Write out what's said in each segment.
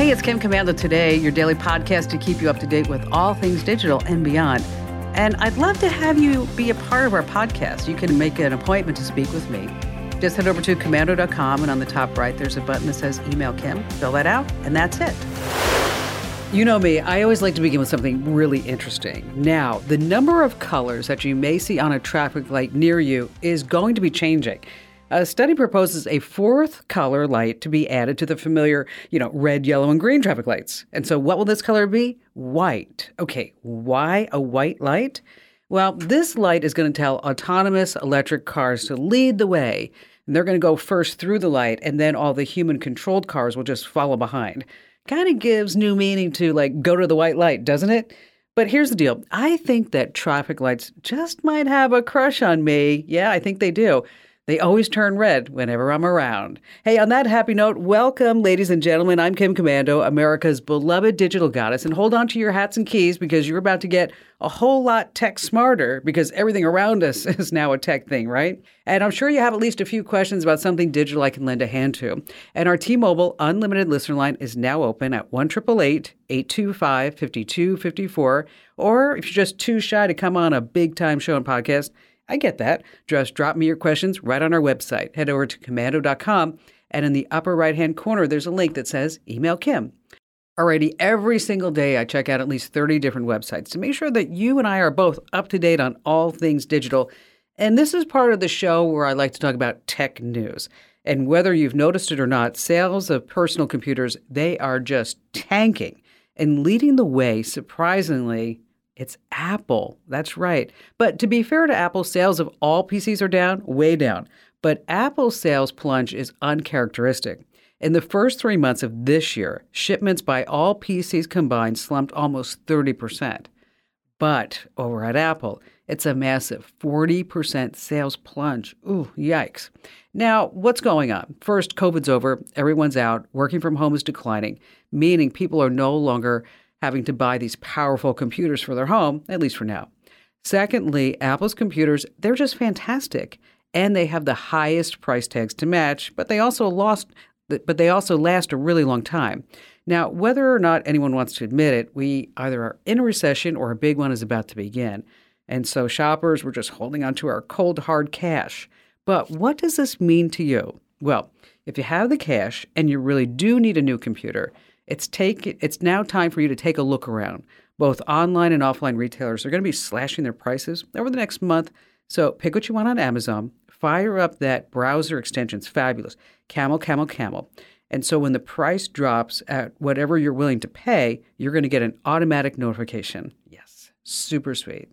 Hey, it's Kim Komando today, your daily podcast to keep you up to date with all things digital and beyond. And I'd love to have you be a part of our podcast. You can make an appointment to speak with me. Just head over to komando.com, and on the top right, there's a button that says Email Kim. Fill that out, and that's it. You know me, I always like to begin with something really interesting. Now, the number of colors that you may see on a traffic light near you is going to be changing. A study proposes a fourth color light to be added to the familiar, you know, red, yellow, and green traffic lights. And so, what will this color be? White. Okay, why a white light? Well, this light is going to tell autonomous electric cars to lead the way. And they're going to go first through the light, and then all the human controlled cars will just follow behind. Kind of gives new meaning to like go to the white light, doesn't it? But here's the deal I think that traffic lights just might have a crush on me. Yeah, I think they do. They always turn red whenever I'm around. Hey, on that happy note, welcome, ladies and gentlemen. I'm Kim Komando, America's beloved digital goddess. And hold on to your hats and keys because you're about to get a whole lot tech smarter because everything around us is now a tech thing, right? And I'm sure you have at least a few questions about something digital I can lend a hand to. And our T Mobile unlimited listener line is now open at 1 825 5254. Or if you're just too shy to come on a big time show and podcast, I get that. Just drop me your questions right on our website. Head over to komando.com, and in the upper right hand corner, there's a link that says Email Kim. Alrighty, every single day I check out at least 30 different websites to make sure that you and I are both up to date on all things digital. And this is part of the show where I like to talk about tech news. And whether you've noticed it or not, sales of personal computers, they are just tanking and leading the way, surprisingly, it's Apple. That's right. But to be fair to Apple, sales of all PCs are down, way down. But Apple's sales plunge is uncharacteristic. In the first three months of this year, shipments by all PCs combined slumped almost 30%. But over at Apple, it's a massive 40% sales plunge. Ooh, yikes. Now, what's going on? First, COVID's over, everyone's out, working from home is declining, meaning people are no longer having to buy these powerful computers for their home, at least for now. Secondly, Apple's computers, they're just fantastic and they have the highest price tags to match, but they also lost but they also last a really long time. Now, whether or not anyone wants to admit it, we either are in a recession or a big one is about to begin. And so shoppers were just holding on to our cold hard cash. But what does this mean to you? Well, if you have the cash and you really do need a new computer, it's take it's now time for you to take a look around. Both online and offline retailers are going to be slashing their prices over the next month. So pick what you want on Amazon. Fire up that browser extension. It's fabulous. Camel, camel, camel. And so when the price drops at whatever you're willing to pay, you're going to get an automatic notification. Yes, super sweet.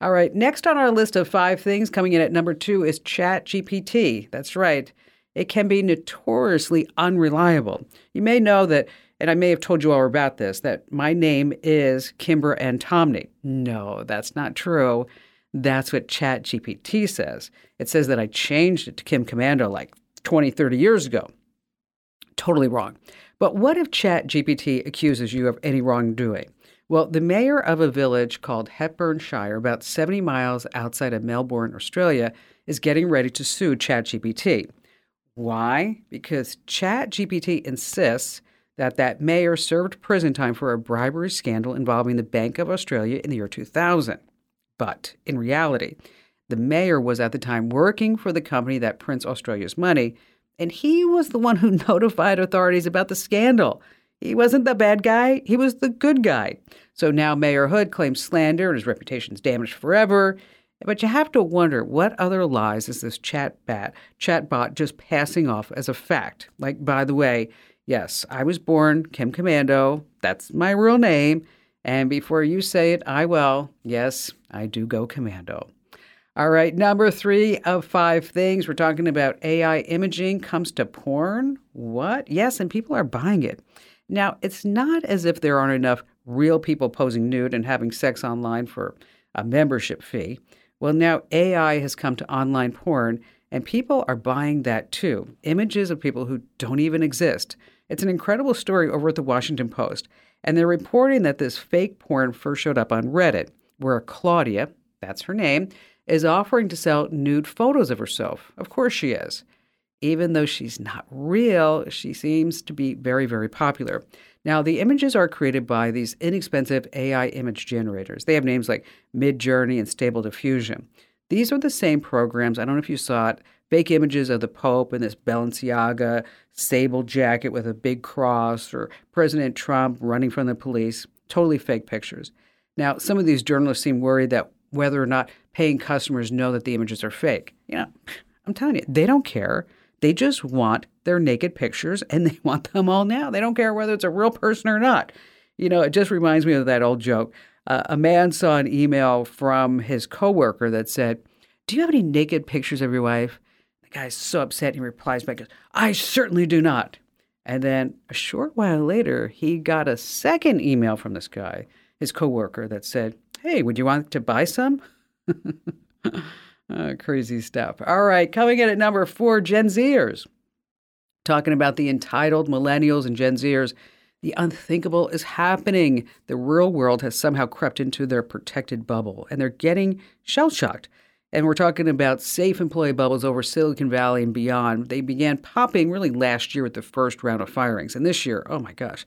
All right, next on our list of five things coming in at number two is Chat GPT. That's right. It can be notoriously unreliable. You may know that and I may have told you all about this, that my name is Kimber Antomny. No, that's not true. That's what ChatGPT says. It says that I changed it to Kim Komando like 20, 30 years ago. Totally wrong. But what if ChatGPT accuses you of any wrongdoing? Well, the mayor of a village called Hepburn Shire, about 70 miles outside of Melbourne, Australia, is getting ready to sue ChatGPT. Why? Because ChatGPT insists that that mayor served prison time for a bribery scandal involving the Bank of Australia in the year 2000. But in reality, the mayor was at the time working for the company that prints Australia's money, and he was the one who notified authorities about the scandal. He wasn't the bad guy, he was the good guy. So now Mayor Hood claims slander and his reputation's damaged forever. But you have to wonder what other lies is this chat bat, chatbot just passing off as a fact? Like, by the way, Yes, I was born Kim Komando. That's my real name. And before you say it, I will. Yes, I do go commando. All right, number three of five things we're talking about AI imaging comes to porn. What? Yes, and people are buying it. Now, it's not as if there aren't enough real people posing nude and having sex online for a membership fee. Well, now AI has come to online porn, and people are buying that too. Images of people who don't even exist. It's an incredible story over at the Washington Post. And they're reporting that this fake porn first showed up on Reddit, where Claudia, that's her name, is offering to sell nude photos of herself. Of course she is. even though she's not real, she seems to be very, very popular. Now, the images are created by these inexpensive AI image generators. They have names like Midjourney and Stable Diffusion. These are the same programs. I don't know if you saw it. Fake images of the Pope in this Balenciaga sable jacket with a big cross, or President Trump running from the police. Totally fake pictures. Now, some of these journalists seem worried that whether or not paying customers know that the images are fake. You know, I'm telling you, they don't care. They just want their naked pictures and they want them all now. They don't care whether it's a real person or not. You know, it just reminds me of that old joke. Uh, a man saw an email from his coworker that said, Do you have any naked pictures of your wife? Guy's so upset. He replies back, I certainly do not. And then a short while later, he got a second email from this guy, his coworker, that said, Hey, would you want to buy some? Uh, crazy stuff. All right, coming in at number four, Gen Zers. Talking about the entitled millennials and Gen Zers. The unthinkable is happening. The real world has somehow crept into their protected bubble, and they're getting shell shocked. And we're talking about safe employee bubbles over Silicon Valley and beyond. They began popping really last year with the first round of firings. And this year, oh my gosh,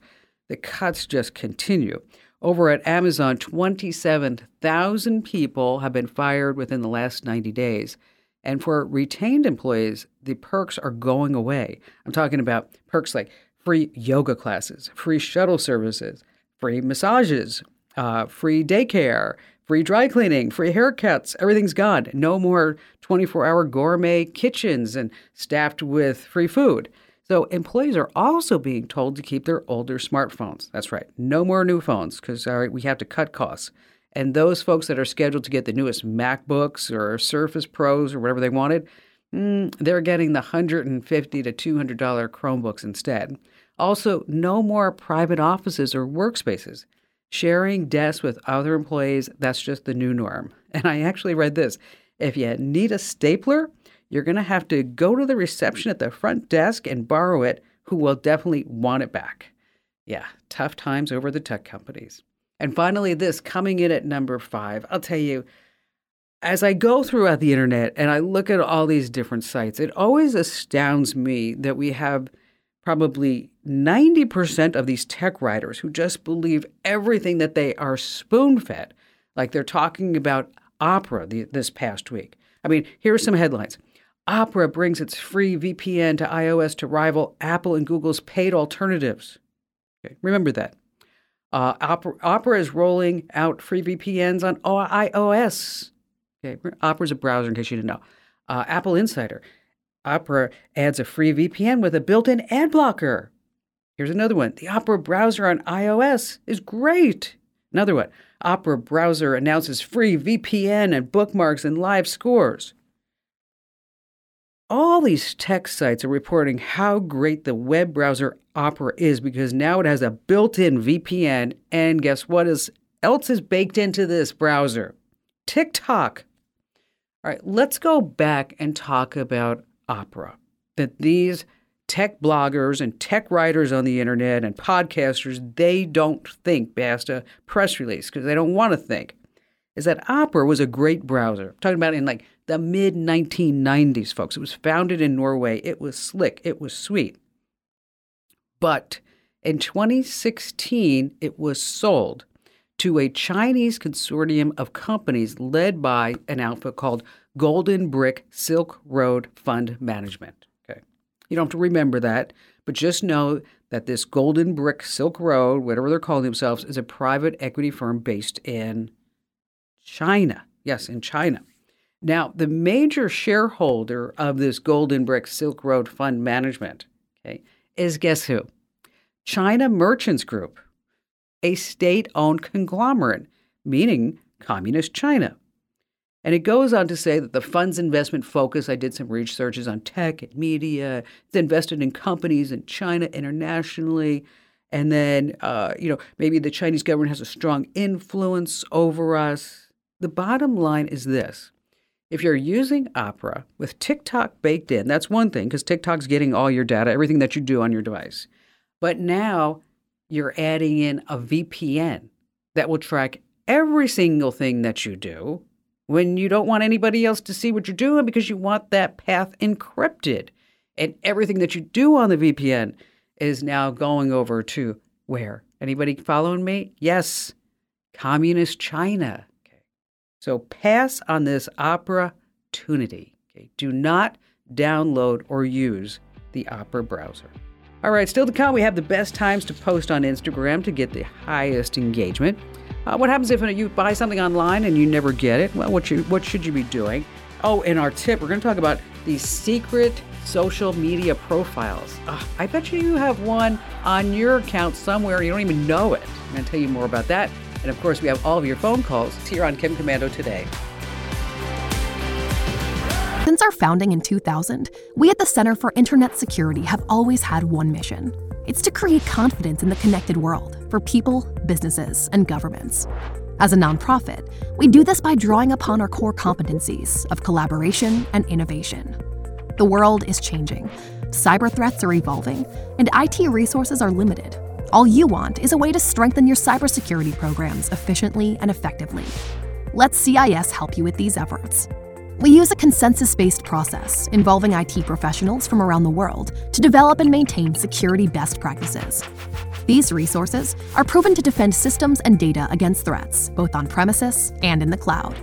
the cuts just continue. Over at Amazon, 27,000 people have been fired within the last 90 days. And for retained employees, the perks are going away. I'm talking about perks like free yoga classes, free shuttle services, free massages, uh, free daycare, free dry cleaning, free haircuts. Everything's gone. No more 24 hour gourmet kitchens and staffed with free food. So employees are also being told to keep their older smartphones. That's right. No more new phones because we have to cut costs. And those folks that are scheduled to get the newest MacBooks or Surface Pros or whatever they wanted, mm, they're getting the 150 to $200 Chromebooks instead. Also, no more private offices or workspaces. Sharing desks with other employees, that's just the new norm. And I actually read this if you need a stapler, you're going to have to go to the reception at the front desk and borrow it, who will definitely want it back. Yeah, tough times over the tech companies. And finally, this coming in at number five, I'll tell you, as I go throughout the internet and I look at all these different sites, it always astounds me that we have probably 90% of these tech writers who just believe everything that they are spoon fed. Like they're talking about Opera the, this past week. I mean, here are some headlines Opera brings its free VPN to iOS to rival Apple and Google's paid alternatives. Okay, remember that. Uh, Opera, Opera is rolling out free VPNs on iOS. Okay, Opera is a browser, in case you didn't know. Uh, Apple Insider. Opera adds a free VPN with a built in ad blocker. Here's another one. The Opera browser on iOS is great. Another one. Opera browser announces free VPN and bookmarks and live scores all these tech sites are reporting how great the web browser Opera is because now it has a built-in VPN and guess what is else is baked into this browser? TikTok. All right, let's go back and talk about Opera. That these tech bloggers and tech writers on the internet and podcasters, they don't think past a press release because they don't want to think. Is that Opera was a great browser. I'm talking about in like the mid 1990s, folks. It was founded in Norway. It was slick, it was sweet. But in 2016, it was sold to a Chinese consortium of companies led by an outfit called Golden Brick Silk Road Fund Management. You don't have to remember that, but just know that this Golden Brick Silk Road, whatever they're calling themselves, is a private equity firm based in China. Yes, in China. Now, the major shareholder of this Golden Brick Silk Road Fund Management, okay, is guess who? China Merchants Group, a state-owned conglomerate, meaning communist China. And it goes on to say that the fund's investment focus, I did some researches on tech and media, it's invested in companies in China internationally. And then, uh, you know, maybe the Chinese government has a strong influence over us. The bottom line is this if you're using Opera with TikTok baked in, that's one thing because TikTok's getting all your data, everything that you do on your device. But now you're adding in a VPN that will track every single thing that you do when you don't want anybody else to see what you're doing because you want that path encrypted. And everything that you do on the VPN is now going over to where? Anybody following me? Yes, communist China. Okay. So pass on this opportunity. Okay. Do not download or use the Opera browser. All right, still to come, we have the best times to post on Instagram to get the highest engagement. Uh, what happens if you buy something online and you never get it? Well, what, you, what should you be doing? Oh, and our tip, we're going to talk about the secret social media profiles. Uh, I bet you have one on your account somewhere you don't even know it. I'm going to tell you more about that. And of course, we have all of your phone calls here on Kim Komando today. Since our founding in 2000, we at the Center for Internet Security have always had one mission it's to create confidence in the connected world for people, businesses, and governments. As a nonprofit, we do this by drawing upon our core competencies of collaboration and innovation. The world is changing, cyber threats are evolving, and IT resources are limited. All you want is a way to strengthen your cybersecurity programs efficiently and effectively. Let CIS help you with these efforts. We use a consensus based process involving IT professionals from around the world to develop and maintain security best practices. These resources are proven to defend systems and data against threats, both on premises and in the cloud.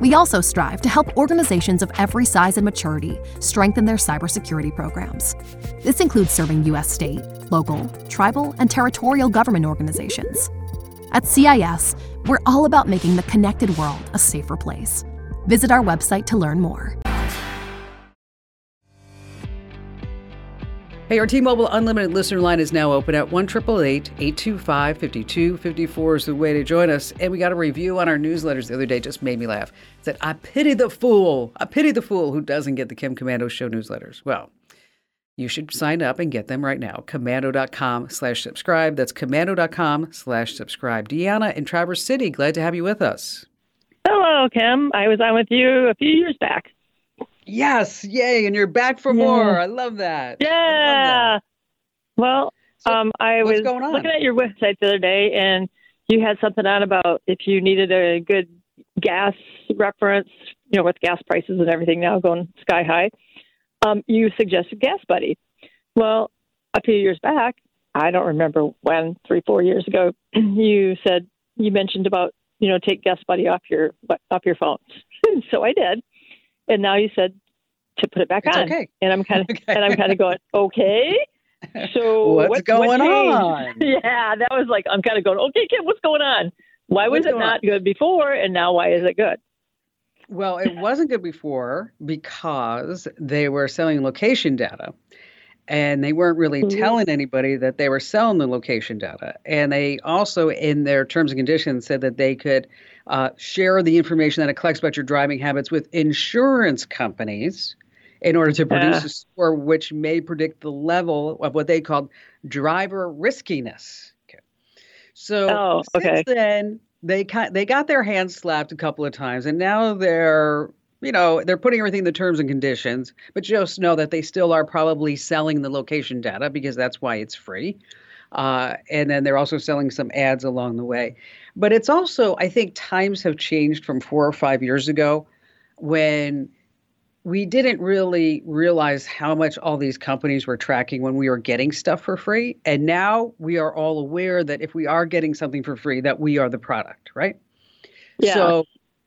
We also strive to help organizations of every size and maturity strengthen their cybersecurity programs. This includes serving U.S. state, local, tribal, and territorial government organizations. At CIS, we're all about making the connected world a safer place. Visit our website to learn more. Hey, our T-Mobile Unlimited listener line is now open at 1 825 5254 is the way to join us. And we got a review on our newsletters the other day, just made me laugh. It said, I pity the fool. I pity the fool who doesn't get the Kim Komando Show newsletters. Well, you should sign up and get them right now. Komando.com slash subscribe. That's komando.com slash subscribe. Deanna in Traverse City, glad to have you with us. Hello, Kim. I was on with you a few years back. Yes, yay, and you're back for yeah. more. I love that. Yeah. Love that. Well, so um, I was looking at your website the other day, and you had something on about if you needed a good gas reference, you know, with gas prices and everything now going sky high. Um, you suggested Gas Buddy. Well, a few years back, I don't remember when, three, four years ago, you said you mentioned about you know, take Gas Buddy off your off your phone. so I did, and now you said to put it back it's on. Okay. And I'm kind of okay. and I'm kind of going, okay. So what's, going what on? Yeah, that was like I'm kind of going, okay, Kim, what's going on? Why was what's it not on? good before, and now why is it good? Well, it wasn't good before because they were selling location data and they weren't really mm-hmm. telling anybody that they were selling the location data. And they also, in their terms and conditions, said that they could uh, share the information that it collects about your driving habits with insurance companies in order to produce a score which may predict the level of what they called driver riskiness. Okay. So oh, okay. since then, they they got their hands slapped a couple of times, and now they're you know, they're putting everything in the terms and conditions, but just know that they still are probably selling the location data because that's why it's free. Uh, and then they're also selling some ads along the way. But it's also, I think times have changed from four or five years ago when we didn't really realize how much all these companies were tracking when we were getting stuff for free. And now we are all aware that if we are getting something for free, that we are the product, right? Yeah. So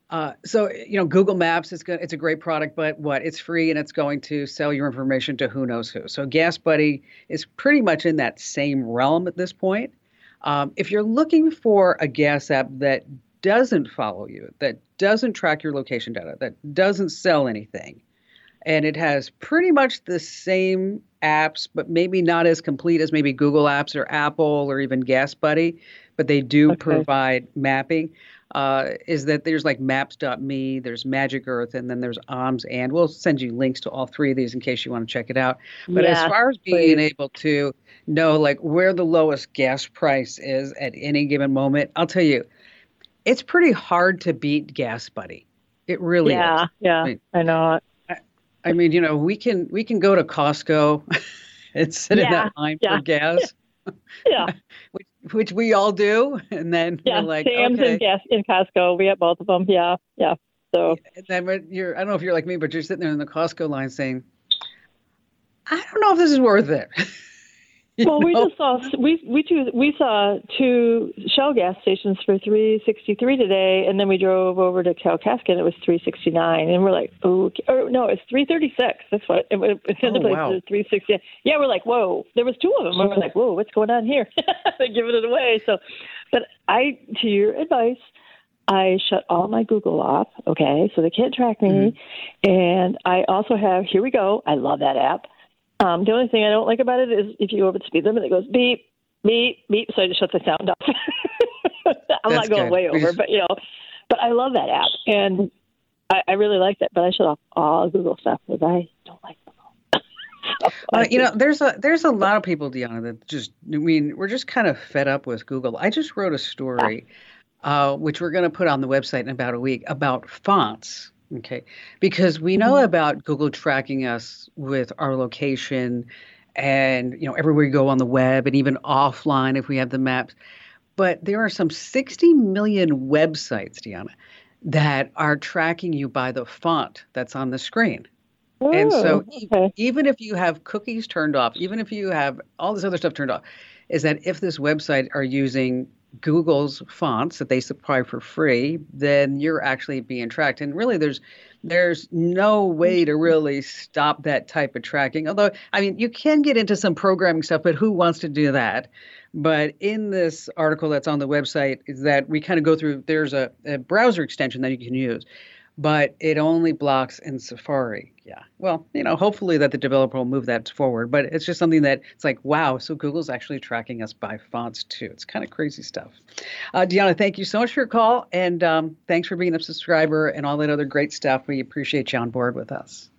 uh, so you know, Google Maps is good. It's a great product, but what? It's free and it's going to sell your information to who knows who. So Gas Buddy is pretty much in that same realm at this point. Um, if you're looking for a gas app that doesn't follow you, that doesn't track your location data, that doesn't sell anything, and it has pretty much the same apps, but maybe not as complete as maybe Google Apps or Apple or even Gas Buddy, but they do okay. provide mapping uh, is that there's like maps.me, there's Magic Earth, and then there's OMS. And we'll send you links to all three of these in case you want to check it out. But yeah, as far as being please. able to know like where the lowest gas price is at any given moment, I'll tell you, it's pretty hard to beat Gas Buddy. It really yeah, is. Yeah, I, mean, I know. I, I, mean, you know, we can we can go to Costco and sit yeah, in that line yeah. for gas. yeah. which, which, we all do. And then yeah, we're like, Sam's okay. and gas in Costco. We have both of them. Yeah. Yeah. So and then you're, I don't know if you're like me, but you're sitting there in the Costco line saying, I don't know if this is worth it. well, know? we just saw we we two we saw two Shell gas stations for three sixty three today, and then we drove over to Kalkaska and it was three sixty nine, and we're like, oh, or no, it's three thirty six. That's what it, it, the other oh, place wow. three sixty. Yeah, we're like, whoa, there was two of them. And we're like, whoa, what's going on here? They're giving it away. So, but I, to your advice. I shut all my Google off, okay, so they can't track me. Mm-hmm. And I also have, here we go, I love that app. Um, the only thing I don't like about it is if you go over the speed limit, it goes beep, beep, beep. So I just shut the sound off. I'm That's not going good. way over, but you know, but I love that app and I, I really like that. But I shut off all Google stuff because I don't like uh, you know, there's a there's a lot of people, Deanna, that just I mean, we're just kind of fed up with Google. I just wrote a story, uh, which we're going to put on the website in about a week about fonts Okay. Because we know mm-hmm. about Google tracking us with our location and, you know, everywhere you go on the web and even offline if we have the maps. But there are some 60 million websites, Deanna, that are tracking you by the font that's on the screen. Oh, and so okay. even if you have cookies turned off, even if you have all this other stuff turned off, is that if this website are using Google's fonts that they supply for free, then you're actually being tracked. And really, there's there's no way to mm-hmm. really stop that type of tracking. Although, I mean, you can get into some programming stuff, but who wants to do that? But in this article that's on the website, is that we kind of go through. There's a, a browser extension that you can use, but it only blocks in Safari yeah. Well, you know, hopefully that the developer will move that forward. But it's just something that it's like, wow, so Google's actually tracking us by fonts too. It's kind of crazy stuff. Uh, Deanna, thank you so much for your call. And um, thanks for being a subscriber and all that other great stuff. We appreciate you on board with us.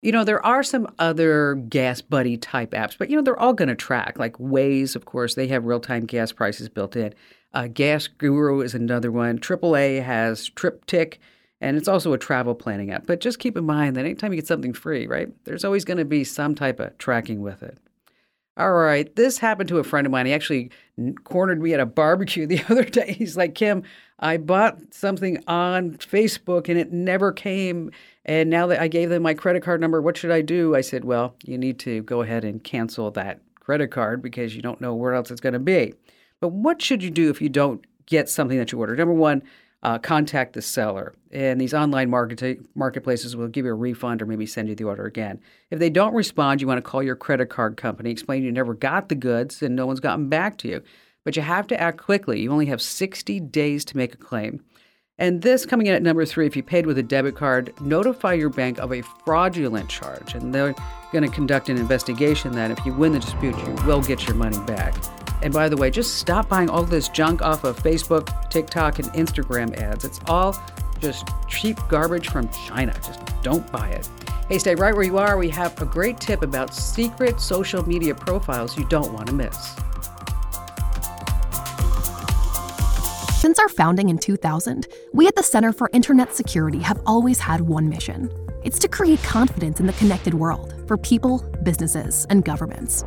You know, there are some other gas buddy type apps, but you know, they're all going to track. Like Waze, of course, they have real time gas prices built in. Uh, gas Guru is another one. AAA has TripTik and it's also a travel planning app. But just keep in mind that anytime you get something free, right, there's always going to be some type of tracking with it. All right, this happened to a friend of mine. He actually cornered me at a barbecue the other day. He's like, Kim, I bought something on Facebook and it never came. And now that I gave them my credit card number, what should I do? I said, Well, you need to go ahead and cancel that credit card because you don't know where else it's going to be. But what should you do if you don't get something that you ordered? Number one, uh, contact the seller. And these online market- marketplaces will give you a refund or maybe send you the order again. If they don't respond, you want to call your credit card company, explain you never got the goods and no one's gotten back to you. But you have to act quickly. You only have 60 days to make a claim. And this coming in at number three, if you paid with a debit card, notify your bank of a fraudulent charge. And they're going to conduct an investigation that if you win the dispute, you will get your money back. And by the way, just stop buying all this junk off of Facebook, TikTok, and Instagram ads. It's all just cheap garbage from China. Just don't buy it. Hey, stay right where you are. We have a great tip about secret social media profiles you don't want to miss. Since our founding in 2000, we at the Center for Internet Security have always had one mission it's to create confidence in the connected world for people, businesses, and governments.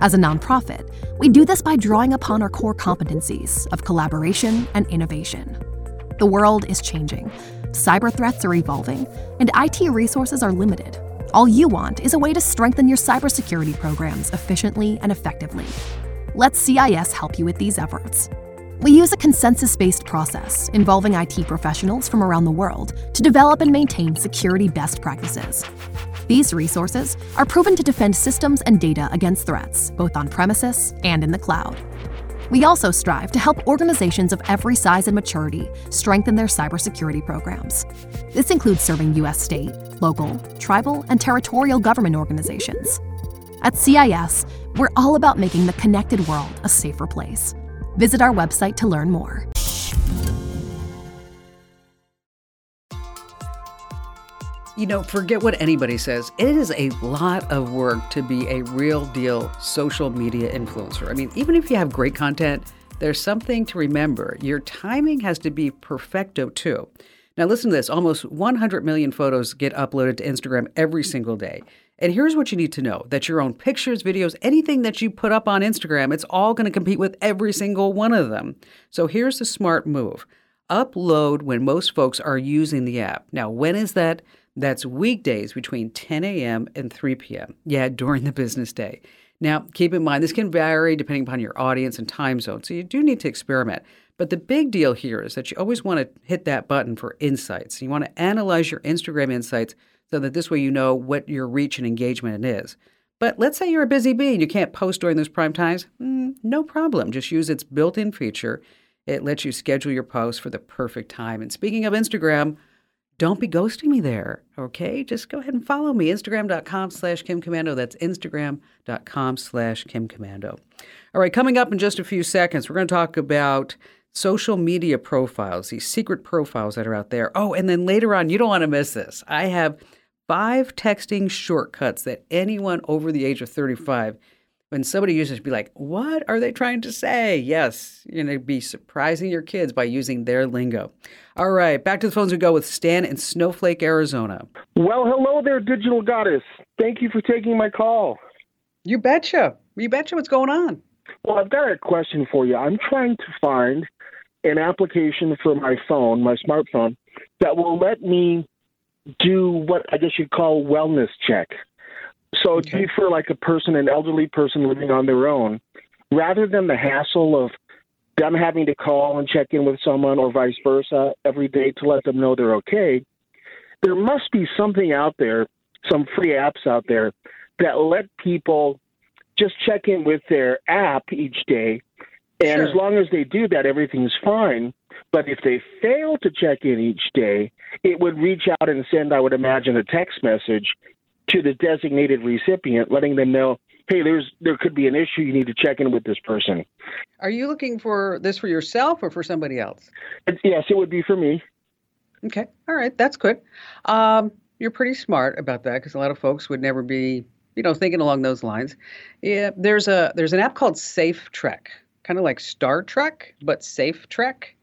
As a nonprofit, we do this by drawing upon our core competencies of collaboration and innovation. The world is changing, cyber threats are evolving, and IT resources are limited. All you want is a way to strengthen your cybersecurity programs efficiently and effectively. Let CIS help you with these efforts. We use a consensus based process involving IT professionals from around the world to develop and maintain security best practices. These resources are proven to defend systems and data against threats, both on premises and in the cloud. We also strive to help organizations of every size and maturity strengthen their cybersecurity programs. This includes serving U.S. state, local, tribal, and territorial government organizations. At CIS, we're all about making the connected world a safer place. Visit our website to learn more. You know, forget what anybody says. It is a lot of work to be a real deal social media influencer. I mean, even if you have great content, there's something to remember. Your timing has to be perfecto too. Now, listen to this almost 100 million photos get uploaded to Instagram every single day. And here's what you need to know that your own pictures, videos, anything that you put up on Instagram, it's all going to compete with every single one of them. So here's the smart move upload when most folks are using the app. Now, when is that? That's weekdays between 10 a.m. and 3 p.m. Yeah, during the business day. Now, keep in mind, this can vary depending upon your audience and time zone, so you do need to experiment. But the big deal here is that you always want to hit that button for insights. You want to analyze your Instagram insights so that this way you know what your reach and engagement is. But let's say you're a busy bee and you can't post during those prime times. Mm, no problem. Just use its built in feature. It lets you schedule your posts for the perfect time. And speaking of Instagram, don't be ghosting me there, okay? Just go ahead and follow me, instagram.com slash Kim Komando. That's instagram.com slash Kim Komando. All right, coming up in just a few seconds, we're going to talk about social media profiles, these secret profiles that are out there. Oh, and then later on, you don't want to miss this. I have five texting shortcuts that anyone over the age of 35 when somebody uses it, be like, what are they trying to say? Yes, you're going to be surprising your kids by using their lingo. All right, back to the phones we go with Stan in Snowflake, Arizona. Well, hello there, digital goddess. Thank you for taking my call. You betcha. You betcha what's going on. Well, I've got a question for you. I'm trying to find an application for my phone, my smartphone, that will let me do what I guess you'd call wellness check. So okay. be for like a person, an elderly person living on their own, rather than the hassle of them having to call and check in with someone or vice versa every day to let them know they're okay. There must be something out there, some free apps out there that let people just check in with their app each day. And sure. as long as they do that, everything's fine. But if they fail to check in each day, it would reach out and send, I would imagine, a text message to the designated recipient, letting them know, hey, there's there could be an issue. You need to check in with this person. Are you looking for this for yourself or for somebody else? Yes, it would be for me. Okay, all right, that's good. Um, you're pretty smart about that because a lot of folks would never be, you know, thinking along those lines. Yeah, there's a there's an app called Safe Trek, kind of like Star Trek, but Safe Trek.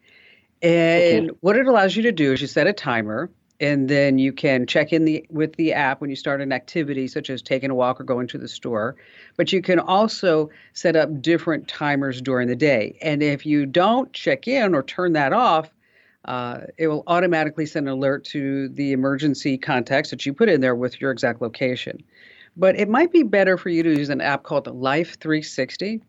And okay. what it allows you to do is you set a timer and then you can check in the with the app when you start an activity such as taking a walk or going to the store. But you can also set up different timers during the day. And if you don't check in or turn that off uh, it will automatically send an alert to the emergency contacts that you put in there with your exact location. But it might be better for you to use an app called life 360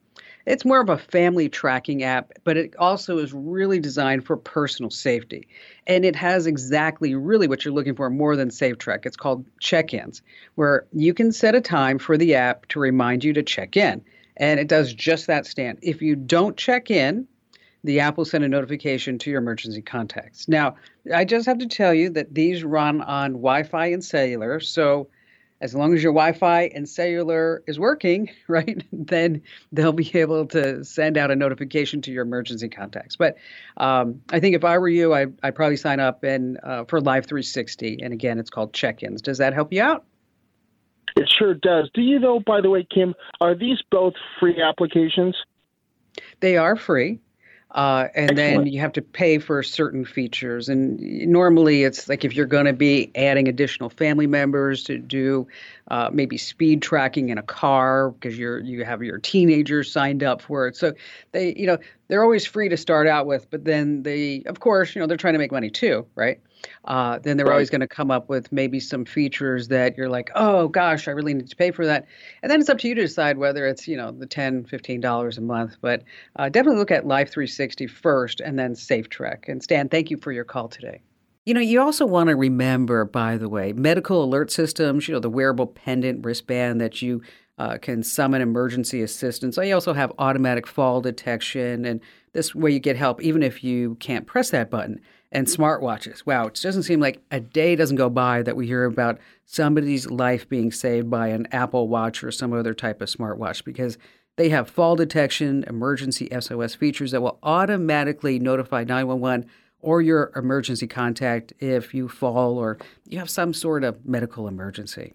it's more of a family tracking app, but it also is really designed for personal safety. And it has exactly really what you're looking for more than SafeTrek. It's called check ins, where you can set a time for the app to remind you to check in. And it does just that Stan. If you don't check in, the app will send a notification to your emergency contacts. Now, I just have to tell you that these run on Wi Fi and cellular. So as long as your Wi-Fi and cellular is working, right, then they'll be able to send out a notification to your emergency contacts. But um, I think if I were you, I, would probably sign up and uh, for Life 360, and again, it's called check-ins. Does that help you out? It sure does. Do you know, by the way, Kim, are these both free applications? They are free. Uh, and Excellent. then you have to pay for certain features. And normally, it's like if you're going to be adding additional family members to do uh, maybe speed tracking in a car because you're you have your teenagers signed up for it. So they, you know, they're always free to start out with, but then they, of course, you know, they're trying to make money too, right? Uh, then they're right. always going to come up with maybe some features that you're like, oh gosh, I really need to pay for that. And then it's up to you to decide whether it's, you know, the $10, $15 a month. But uh, definitely look at Life 360 first and then SafeTrek. And Stan, thank you for your call today. You know, you also want to remember, by the way, medical alert systems, you know, the wearable pendant wristband that you uh, can summon emergency assistance. You also have automatic fall detection, and this way you get help even if you can't press that button and smartwatches. Wow, it doesn't seem like a day doesn't go by that we hear about somebody's life being saved by an Apple Watch or some other type of smartwatch because they have fall detection, emergency SOS features that will automatically notify 911 or your emergency contact if you fall or you have some sort of medical emergency.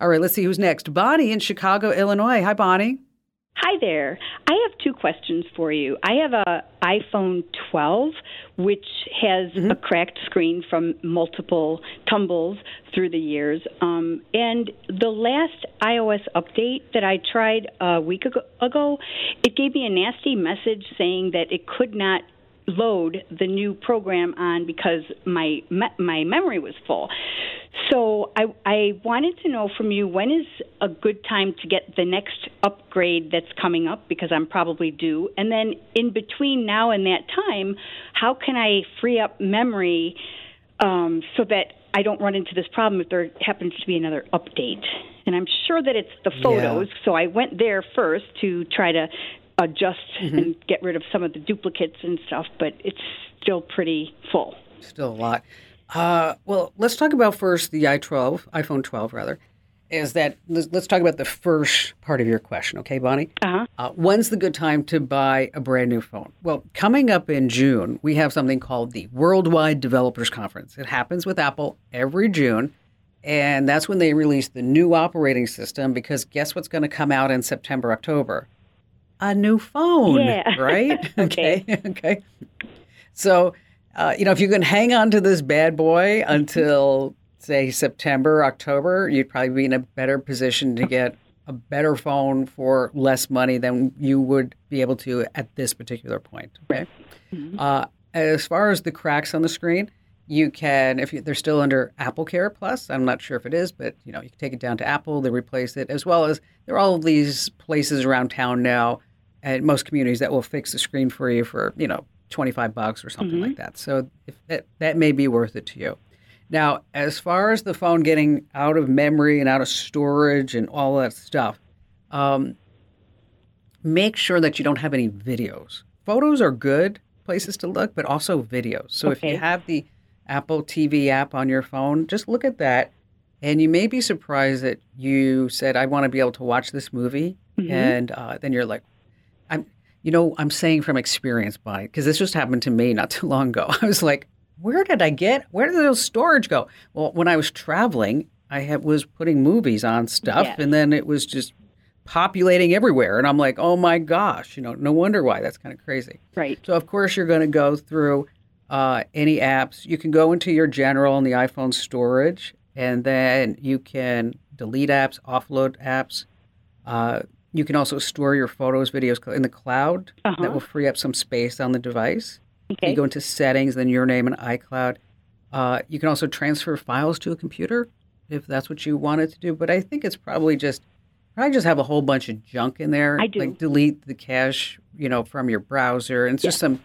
All right, let's see who's next. Bonnie in Chicago, Illinois. Hi, Bonnie. Hi there. I have two questions for you. I have a iPhone 12 which has mm-hmm. a cracked screen from multiple tumbles through the years. Um, and the last iOS update that I tried a week ago, ago, it gave me a nasty message saying that it could not load the new program on because my my memory was full. So I I wanted to know from you when is a good time to get the next upgrade that's coming up because I'm probably due, and then in between now and that time, how can I free up memory um, so that I don't run into this problem if there happens to be another update. And I'm sure that it's the photos, yeah. so I went there first to try to adjust mm-hmm. and get rid of some of the duplicates and stuff, but it's still pretty full. Still a lot. Uh, well, let's talk about first the i12, iPhone 12 rather. Is that let's talk about the first part of your question, okay, Bonnie? Uh-huh. Uh, when's the good time to buy a brand new phone? Well, coming up in June, we have something called the Worldwide Developers Conference. It happens with Apple every June, and that's when they release the new operating system. Because guess what's going to come out in September, October? A new phone, yeah. right? okay. okay. So, uh, you know, if you can hang on to this bad boy until, say, September, October, you'd probably be in a better position to get a better phone for less money than you would be able to at this particular point. Okay. Mm-hmm. Uh, as far as the cracks on the screen, you can if you, they're still under Apple Care Plus. I'm not sure if it is, but you know you can take it down to Apple. They replace it as well as there are all these places around town now at most communities that will fix the screen for you for you know 25 bucks or something mm-hmm. like that. So that that may be worth it to you. Now, as far as the phone getting out of memory and out of storage and all that stuff, um, make sure that you don't have any videos. Photos are good places to look, but also videos. So okay. if you have the Apple TV app on your phone, just look at that. And you may be surprised that you said, I want to be able to watch this movie. Mm-hmm. And uh, then you're like, you know, I'm saying from experience, by because this just happened to me not too long ago. I was like, where did I get, where did those storage go? Well, when I was traveling, I had, was putting movies on stuff yes. and then it was just populating everywhere. And I'm like, oh my gosh, you know, no wonder why. That's kind of crazy. Right. So, of course, you're going to go through uh, any apps. You can go into your general and the iPhone storage, and then you can delete apps, offload apps. Uh, you can also store your photos, videos in the cloud. Uh-huh. That will free up some space on the device. Okay. You go into settings, then your name and iCloud. Uh, you can also transfer files to a computer if that's what you wanted to do. But I think it's probably just I just have a whole bunch of junk in there. I do. Like delete the cache, you know, from your browser, and it's just some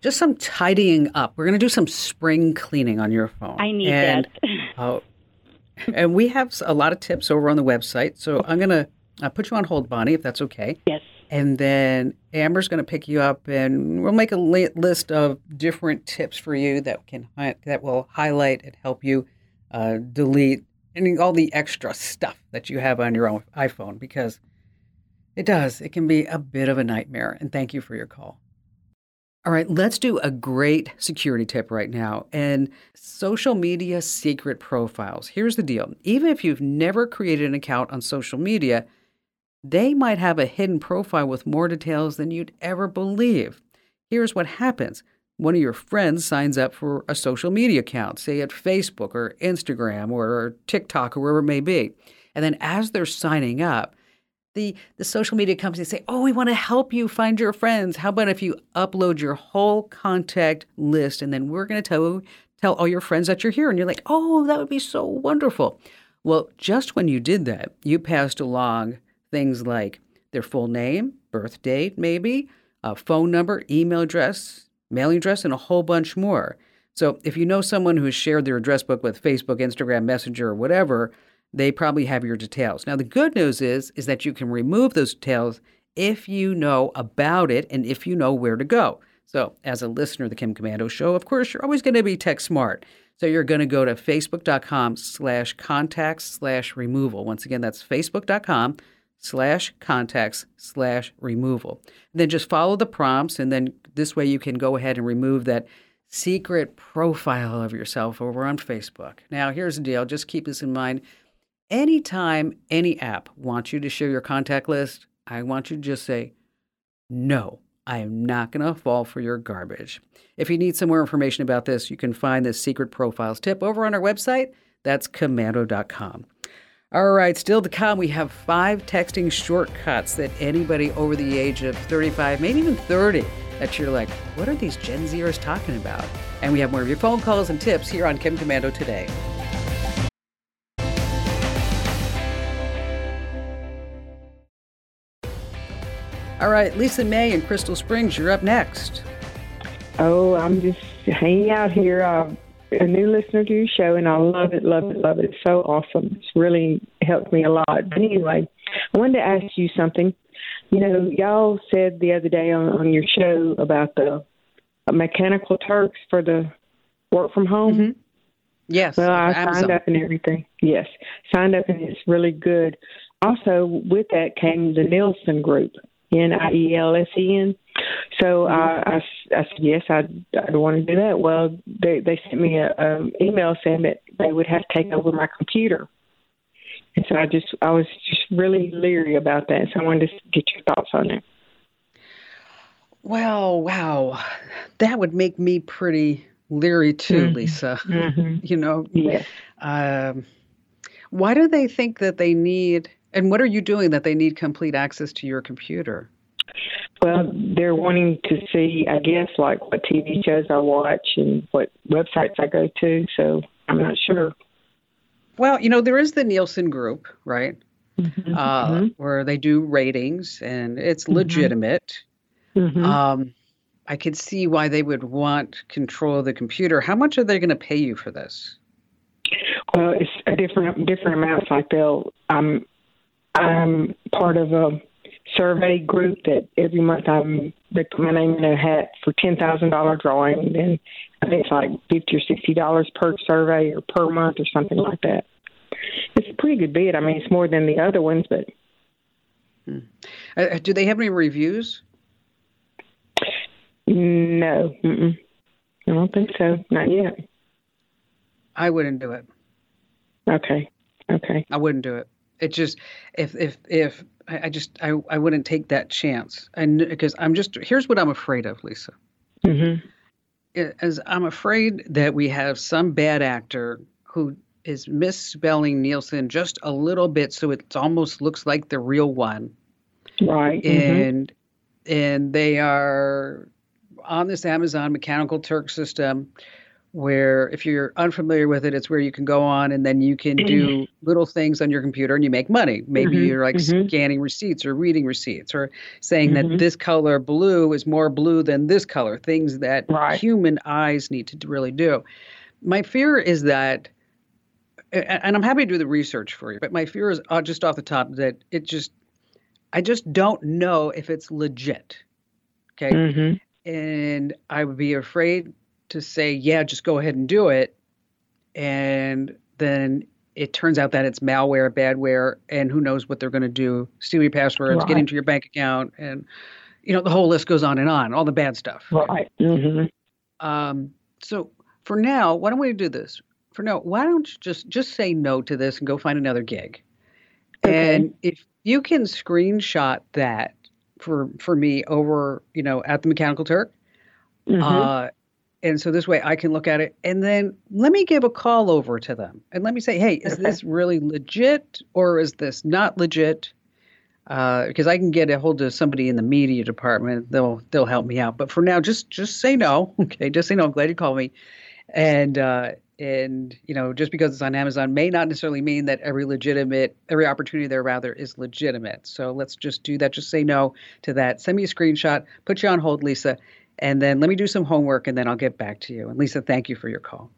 just some tidying up. We're going to do some spring cleaning on your phone. I need and, that. uh, and we have a lot of tips over on the website. So I'm going to uh, put you on hold, Bonnie, if that's okay. Yes. And then Amber's going to pick you up, and we'll make a list of different tips for you that can that will highlight and help you uh, delete any all the extra stuff that you have on your own iPhone because it does. It can be a bit of a nightmare. And thank you for your call. All right, let's do a great security tip right now. And social media secret profiles. Here's the deal even if you've never created an account on social media, they might have a hidden profile with more details than you'd ever believe. Here's what happens one of your friends signs up for a social media account, say at Facebook or Instagram or TikTok or wherever it may be. And then as they're signing up, the, the social media companies say, Oh, we want to help you find your friends. How about if you upload your whole contact list and then we're going to tell, tell all your friends that you're here? And you're like, Oh, that would be so wonderful. Well, just when you did that, you passed along things like their full name, birth date, maybe, a phone number, email address, mailing address, and a whole bunch more. So if you know someone who has shared their address book with Facebook, Instagram, Messenger, or whatever, they probably have your details. Now, the good news is is that you can remove those details if you know about it and if you know where to go. So, as a listener of the Kim Komando Show, of course, you're always going to be tech smart. So you're going to go to facebook.com slash contacts slash removal. Once again, that's facebook.com slash contacts slash removal. And then just follow the prompts, and then this way you can go ahead and remove that secret profile of yourself over on Facebook. Now, here's the deal just keep this in mind anytime any app wants you to share your contact list, I want you to just say, no, I am not going to fall for your garbage. If you need some more information about this, you can find this secret profiles tip over on our website. That's komando.com. All right, still to come, we have five texting shortcuts that anybody over the age of 35, maybe even 30, that you're like, what are these Gen Zers talking about? And we have more of your phone calls and tips here on Kim Komando today. All right, Lisa May in Crystal Springs, you're up next. Oh, I'm just hanging out here. Uh, a new listener to your show, and I love it, love it, love it. It's so awesome. It's really helped me a lot. But anyway, I wanted to ask you something. You know, y'all said the other day on, on your show about the mechanical Turks for the work from home. Mm-hmm. Yes. Well, I Amazon. signed up and everything. Yes, signed up and it's really good. Also, with that came the Nielsen Group, N I E L S E N. So mm-hmm. I, I, I said yes, I'd, I'd want to do that. Well, they they sent me a, a email saying that they would have to take over my computer. And so I just I was just really leery about that. So I wanted to get your thoughts on it. Well, wow, that would make me pretty leery too, mm-hmm. Lisa. Mm-hmm. You know, yes. Um, why do they think that they need? And what are you doing that they need complete access to your computer? Well, they're wanting to see, I guess, like what TV shows I watch and what websites I go to. So I'm not sure. Well, you know, there is the Nielsen Group, right? Mm-hmm, uh, mm-hmm. Where they do ratings and it's mm-hmm. legitimate. Mm-hmm. Um, I could see why they would want control of the computer. How much are they going to pay you for this? Well, it's a different different amounts. Like they'll, I'm I'm part of a survey group that every month I'm they put my name in a hat for ten thousand dollar drawing, and I think it's like fifty or sixty dollars per survey or per month or something like that. It's a pretty good bid. I mean, it's more than the other ones, but. Hmm. Uh, do they have any reviews? No, Mm-mm. I don't think so. Not yet. I wouldn't do it. Okay. Okay. I wouldn't do it. It just if if if I, I just I, I wouldn't take that chance. And because I'm just here's what I'm afraid of, Lisa. Mm-hmm. As I'm afraid that we have some bad actor who is misspelling Nielsen just a little bit, so it almost looks like the real one. Right. Mm-hmm. And mm-hmm. and they are on this Amazon Mechanical Turk system where if you're unfamiliar with it, it's where you can go on and then you can do little things on your computer and you make money. Maybe mm-hmm, you're like mm-hmm. scanning receipts or reading receipts or saying mm-hmm. that this color blue is more blue than this color, things that right. human eyes need to really do. My fear is that, and I'm happy to do the research for you, but my fear is uh, just off the top that it just, I just don't know if it's legit. Okay. Mm-hmm. And I would be afraid to say, yeah, just go ahead and do it. And then it turns out that it's malware, badware, and who knows what they're going to do, steal your passwords, right. get into your bank account, and you know the whole list goes on and on, all the bad stuff. Right. Mm-hmm. Um, so for now, why don't we do this? For now, why don't you just just say no to this and go find another gig? Okay. And if you can screenshot that for for me over, you know, at the Mechanical Turk, mm-hmm. uh, and so this way I can look at it and then let me give a call over to them and let me say, hey, is this really legit or is this not legit? Uh, because I can get a hold of somebody in the media department, they'll they'll help me out. But for now, just just say no, okay? Just say no. I'm glad you called me, and uh, and you know, just because it's on Amazon may not necessarily mean that every legitimate every opportunity there rather is legitimate. So let's just do that. Just say no to that. Send me a screenshot. Put you on hold, Lisa, and then let me do some homework and then I'll get back to you. And Lisa, thank you for your call.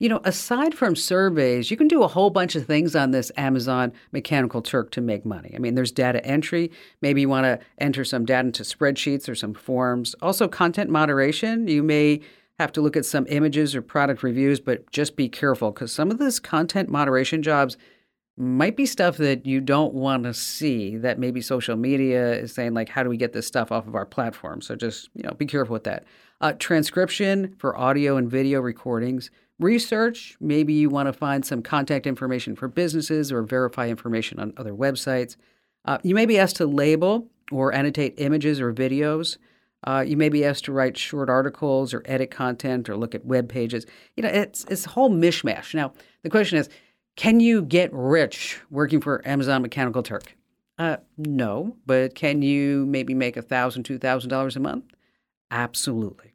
You know, aside from surveys, you can do a whole bunch of things on this Amazon Mechanical Turk to make money. I mean, there's data entry. Maybe you want to enter some data into spreadsheets or some forms. Also, content moderation. You may have to look at some images or product reviews, but just be careful because some of this content moderation jobs might be stuff that you don't want to see that maybe social media is saying like how do we get this stuff off of our platform? So just you know be careful with that. Uh, transcription for audio and video recordings. Research maybe you want to find some contact information for businesses or verify information on other websites. Uh, you may be asked to label or annotate images or videos. Uh, you may be asked to write short articles or edit content or look at web pages. You know it's it's a whole mishmash. Now the question is can you get rich working for Amazon Mechanical Turk? Uh, no, but can you maybe make a thousand, two thousand dollars a month? Absolutely.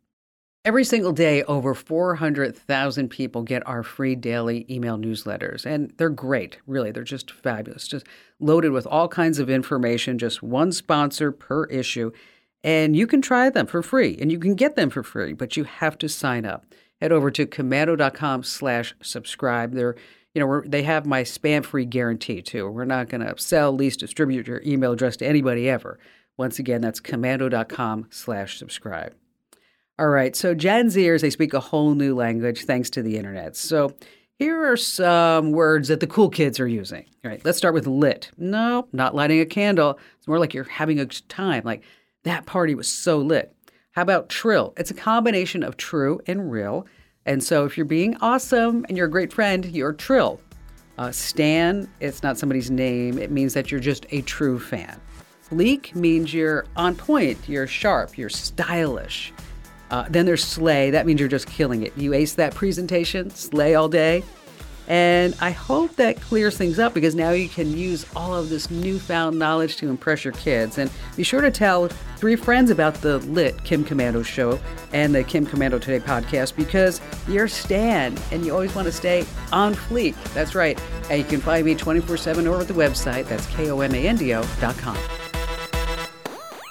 Every single day, over 400,000 people get our free daily email newsletters, and they're great. Really, they're just fabulous. Just loaded with all kinds of information, just one sponsor per issue. And you can try them for free, and you can get them for free, but you have to sign up. Head over to komando.com slash subscribe. They're you know, they have my spam free guarantee too. We're not going to sell, lease, distribute your email address to anybody ever. Once again, that's komando.com slash subscribe. All right, so Gen Zers, they speak a whole new language thanks to the internet. So here are some words that the cool kids are using. All right, let's start with lit. No, not lighting a candle. It's more like you're having a time. Like that party was so lit. How about trill? It's a combination of true and real. And so if you're being awesome and you're a great friend, you're trill. Uh, Stan, it's not somebody's name. It means that you're just a true fan. Fleek means you're on point, you're sharp, you're stylish. Uh, then there's slay. That means you're just killing it. You ace that presentation, slay all day. And I hope that clears things up because now you can use all of this newfound knowledge to impress your kids. And be sure to tell three friends about the lit Kim Komando show and the Kim Komando Today podcast because you're Stan and you always want to stay on fleek. That's right. And you can find me 24 7 over at the website. That's K